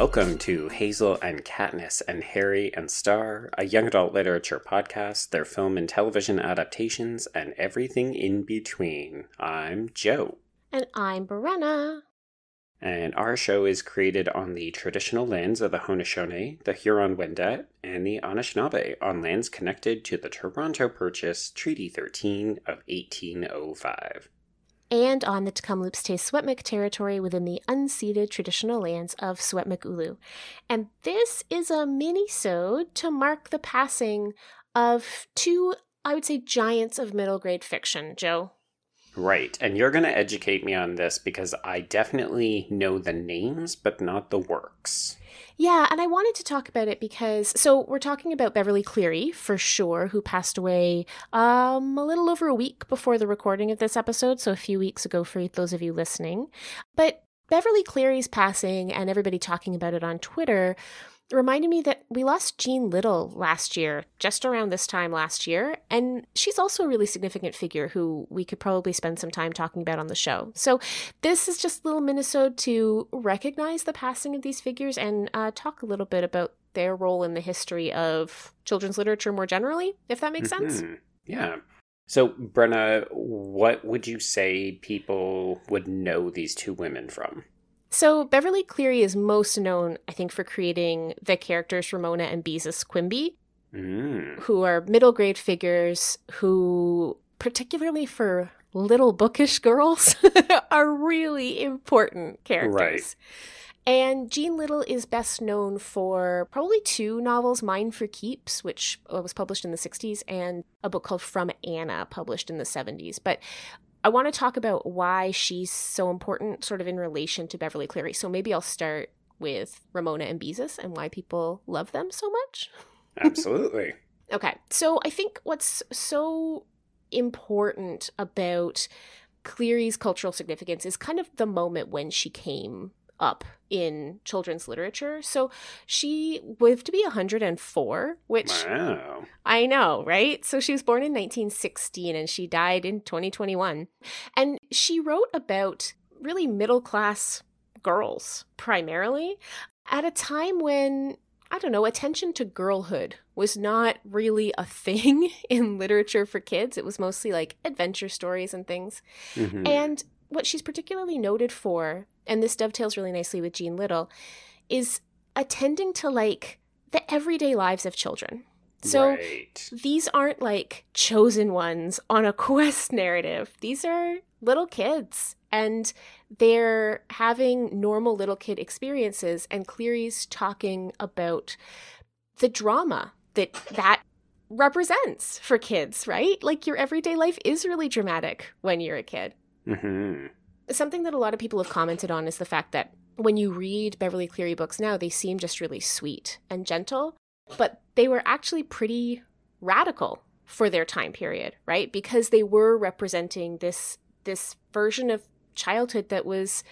Welcome to Hazel and Katniss and Harry and Star, a young adult literature podcast, their film and television adaptations, and everything in between. I'm Joe. And I'm Brenna. And our show is created on the traditional lands of the Haudenosaunee, the Huron-Wendat, and the Anishinaabe on lands connected to the Toronto Purchase Treaty 13 of 1805 and on the Tk'emlúps te Secwépemc territory within the unceded traditional lands of Secwépemc Ulu. And this is a mini-sode to mark the passing of two, I would say, giants of middle grade fiction, Joe. Right. And you're going to educate me on this because I definitely know the names, but not the works. Yeah, and I wanted to talk about it because so we're talking about Beverly Cleary for sure, who passed away um a little over a week before the recording of this episode, so a few weeks ago for those of you listening. But Beverly Cleary's passing and everybody talking about it on Twitter reminded me that we lost Jean Little last year, just around this time last year, and she's also a really significant figure who we could probably spend some time talking about on the show. So this is just a little mini-sode to recognize the passing of these figures and uh, talk a little bit about their role in the history of children's literature more generally, if that makes mm-hmm. sense. Yeah. So, Brenna, what would you say people would know these two women from? So Beverly Cleary is most known, I think, for creating the characters Ramona and Beezus Quimby, mm. who are middle grade figures who, particularly for little bookish girls, are really important characters. Right. And Jean Little is best known for probably two novels, Mine for Keeps, which was published in the 60s, and a book called From Anna, published in the 70s. But I want to talk about why she's so important, sort of in relation to Beverly Cleary. So maybe I'll start with Ramona and Beezus and why people love them so much. Absolutely. okay. So I think what's so important about Cleary's cultural significance is kind of the moment when she came up in children's literature. So she lived to be 104, which wow. I know, right? So she was born in 1916 and she died in 2021. And she wrote about really middle class girls primarily at a time when I don't know, attention to girlhood was not really a thing in literature for kids. It was mostly like adventure stories and things. Mm-hmm. And what she's particularly noted for, and this dovetails really nicely with Jean Little, is attending to like the everyday lives of children. So right. these aren't like chosen ones on a quest narrative. These are little kids and they're having normal little kid experiences and Cleary's talking about the drama that that represents for kids, right? Like your everyday life is really dramatic when you're a kid. Mm-hmm. Something that a lot of people have commented on is the fact that when you read Beverly Cleary books now, they seem just really sweet and gentle, but they were actually pretty radical for their time period, right? Because they were representing this this version of childhood that was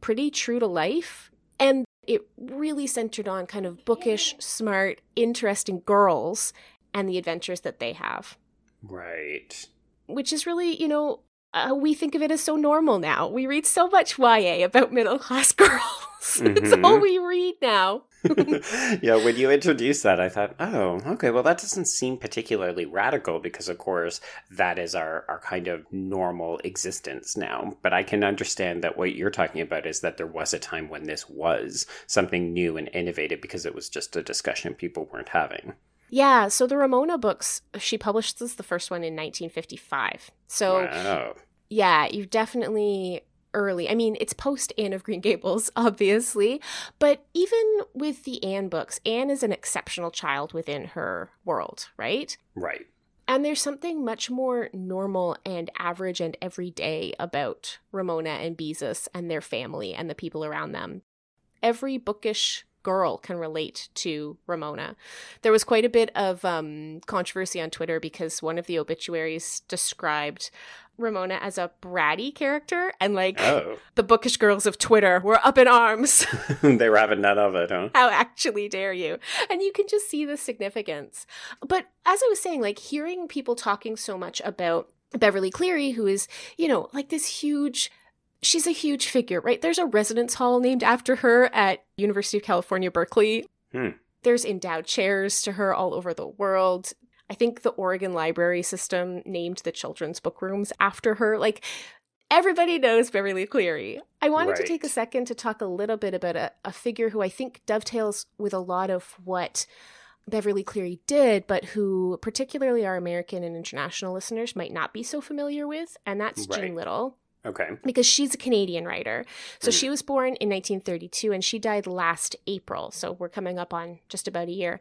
pretty true to life and it really centered on kind of bookish, smart, interesting girls and the adventures that they have. Right. Which is really, you know, uh, we think of it as so normal now. We read so much YA about middle class girls. Mm-hmm. it's all we read now. yeah, when you introduced that, I thought, oh, okay, well, that doesn't seem particularly radical because, of course, that is our, our kind of normal existence now. But I can understand that what you're talking about is that there was a time when this was something new and innovative because it was just a discussion people weren't having. Yeah, so the Ramona books, she published this the first one in 1955. So wow. yeah, you definitely early. I mean, it's post Anne of Green Gables, obviously, but even with the Anne books, Anne is an exceptional child within her world, right? Right. And there's something much more normal and average and everyday about Ramona and Beezus and their family and the people around them. Every bookish girl can relate to Ramona. There was quite a bit of um, controversy on Twitter because one of the obituaries described Ramona as a bratty character, and like oh. the bookish girls of Twitter were up in arms. they were having none of it, huh? How actually dare you? And you can just see the significance. But as I was saying, like hearing people talking so much about Beverly Cleary, who is, you know, like this huge she's a huge figure, right? There's a residence hall named after her at University of California, Berkeley. Hmm. There's endowed chairs to her all over the world. I think the Oregon Library System named the children's book rooms after her. Like, everybody knows Beverly Cleary. I wanted to take a second to talk a little bit about a, a figure who I think dovetails with a lot of what Beverly Cleary did, but who particularly our American and international listeners might not be so familiar with, and that's Right. Jean Little Okay. because she's a Canadian writer. So Mm. she was born in 1932 and she died last April. So we're coming up on just about a year.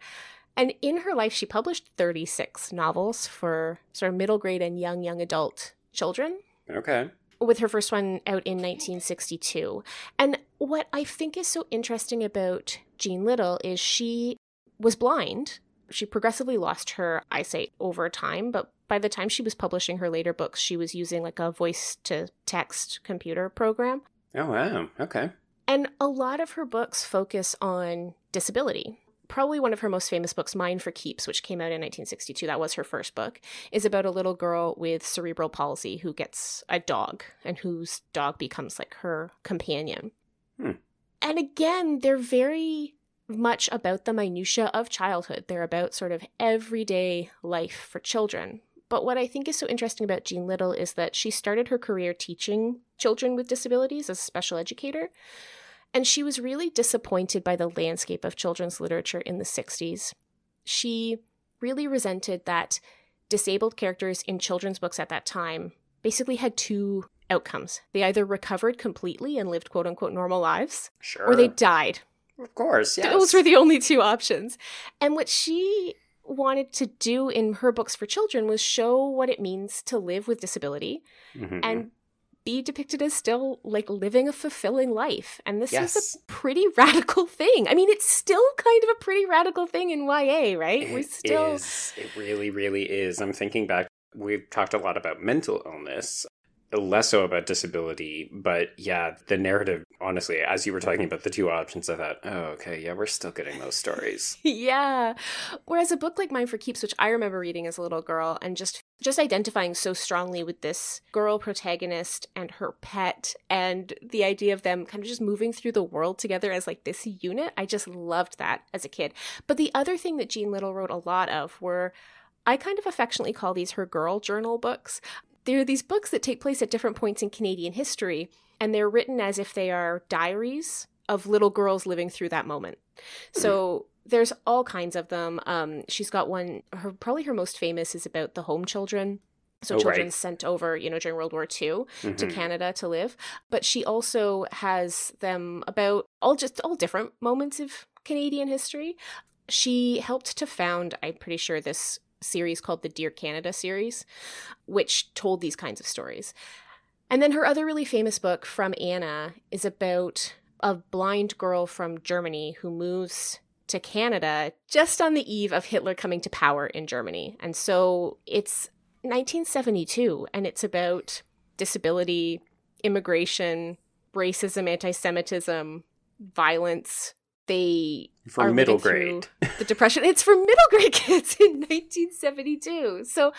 And in her life, she published 36 novels for sort of middle grade and young, young adult children, Okay. with her first one out in 1962. And what I think is so interesting about Jean Little is she was blind. She progressively lost her eyesight over time, but by the time she was publishing her later books, she was using like a voice to text computer program. Oh wow. Okay. And a lot of her books focus on disability. Probably one of her most famous books, Mine for Keeps, which came out in 1962, that was her first book, is about a little girl with cerebral palsy who gets a dog and whose dog becomes like her companion. Hmm. And again, they're very much about the minutia of childhood. They're about sort of everyday life for children. But what I think is so interesting about Jean Little is that she started her career teaching children with disabilities as a special educator. And she was really disappointed by the landscape of children's literature in the 60s. She really resented that disabled characters in children's books at that time basically had two outcomes. They either recovered completely and lived quote unquote normal lives, Sure. or they died. Of course. Yes. Those were the only two options. And what she wanted to do in her books for children was show what it means to live with disability Mhm. and be depicted as still like living a fulfilling life. And this is a pretty radical thing. I mean, it's still kind of a pretty radical thing in YA, right? We're still is. It really, really is. I'm thinking back. We've talked a lot about mental illness, less so about disability. But yeah, the narrative, honestly, as you were talking about the two options, I thought, oh, okay, yeah, we're still getting those stories. yeah. Whereas a book like Mine for Keeps, which I remember reading as a little girl and just just identifying so strongly with this girl protagonist and her pet and the idea of them kind of just moving through the world together as like this unit. I just loved that as a kid. But the other thing that Jean Little wrote a lot of were I kind of affectionately call these her girl journal books. They're these books that take place at different points in Canadian history, and they're written as if they are diaries of little girls living through that moment. So there's all kinds of them. Um, she's got one. Her probably her most famous is about the home children. So Oh, children right. sent over, you know, during World War II to Mhm. Canada to live. But she also has them about all just all different moments of Canadian history. She helped to found, I'm pretty sure, this series called the Dear Canada series, which told these kinds of stories. And then her other really famous book from Anna is about a blind girl from Germany who moves to Canada just on the eve of Hitler coming to power in Germany. And so it's 1972 and it's about disability, immigration, racism, anti Semitism, violence. They For are middle grade. the depression. It's for middle grade kids in 1972. So,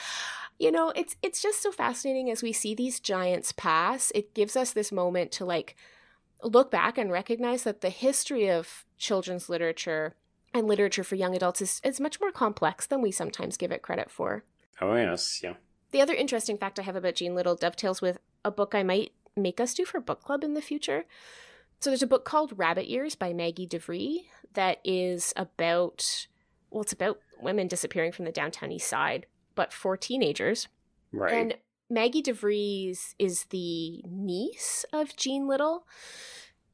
you know, it's it's just so fascinating as we see these giants pass. It gives us this moment to like look back and recognize that the history of children's literature and literature for young adults is, is much more complex than we sometimes give it credit for. Oh, yes. Yeah. The other interesting fact I have about Jean Little dovetails with a book I might make us do for book club in the future. So there's a book called Rabbit Ears by Maggie DeVries that is about well, it's about women disappearing from the downtown east side, but for teenagers. Right. And Maggie DeVries is the niece of Jean Little.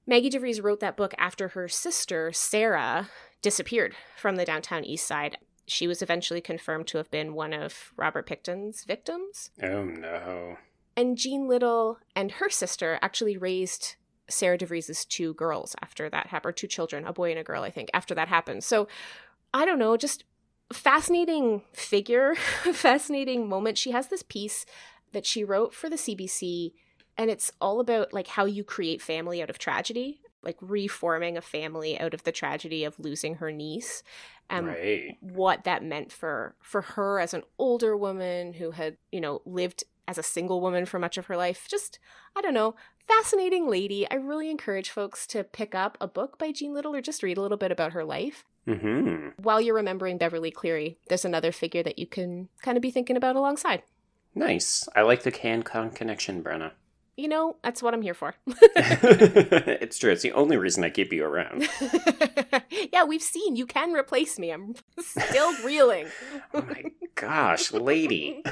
Maggie DeVries wrote that book after her sister, Sarah, disappeared from the downtown east side. She was eventually confirmed to have been one of Robert Pickton's victims. oh, no. And Jean Little and her sister actually raised Sarah DeVries' two girls after that happened, or two children, a boy and a girl, I think, after that happened. So I don't know, just fascinating figure, fascinating moment. She has this piece that she wrote for the CBC, and it's all about like how you create family out of tragedy, like reforming a family out of the tragedy of losing her niece. And right. what that meant for for her as an older woman who had you know lived as a single woman for much of her life just i don't know fascinating lady. I really encourage folks to pick up a book by Jean Little or just read a little bit about her life. Mm-hmm. While you're remembering Beverly Cleary, there's another figure that you can kind of be thinking about alongside. Nice. I like the CanCon connection, Brenna. You know, that's what I'm here for. it's true. It's the only reason I keep you around. yeah, we've seen you can replace me. I'm still reeling. oh my gosh, lady.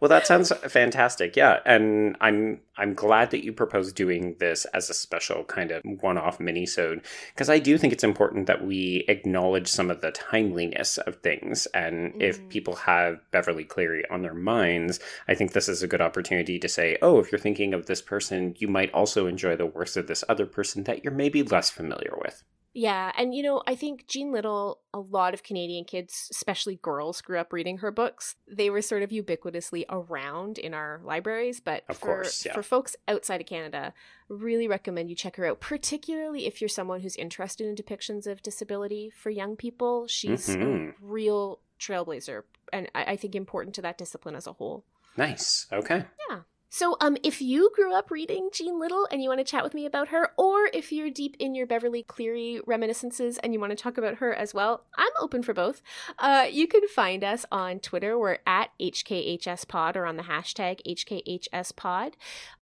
Well, that sounds fantastic. Yeah, and I'm I'm glad that you proposed doing this as a special kind of one-off mini-sode because I do think it's important that we acknowledge some of the timeliness of things. And mm. if people have Beverly Cleary on their minds, I think this is a good opportunity to say, "Oh, if you're thinking of this person, you might also enjoy the works of this other person that you're maybe less familiar with." Yeah, and you know, I think Jean Little, a lot of Canadian kids, especially girls, grew up reading her books. They were sort of ubiquitously around in our libraries, but of for course, yeah. for folks outside of Canada, really recommend you check her out, particularly if you're someone who's interested in depictions of disability for young people. She's mm-hmm. a real trailblazer, and I, I think important to that discipline as a whole. Nice. Okay. Yeah. So, um, if you grew up reading Jean Little and you want to chat with me about her, or if you're deep in your Beverly Cleary reminiscences and you want to talk about her as well, I'm open for both. Uh, you can find us on Twitter. We're at HKHSPod or on the hashtag HKHSPod.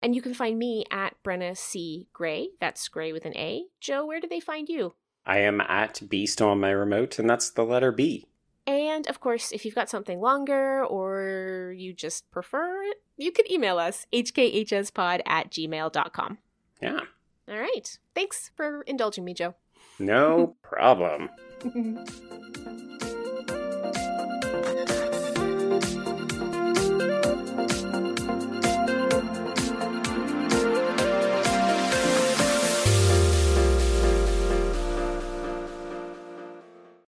And you can find me at Brenna C. Gray. That's Gray with an A. Joe, where do they find you? I am at Beast on my remote, and that's the letter B. And of course, if you've got something longer or you just prefer it, you can email us, hkhspod at gmail.com. Yeah. All right. Thanks for indulging me, Joe. No problem.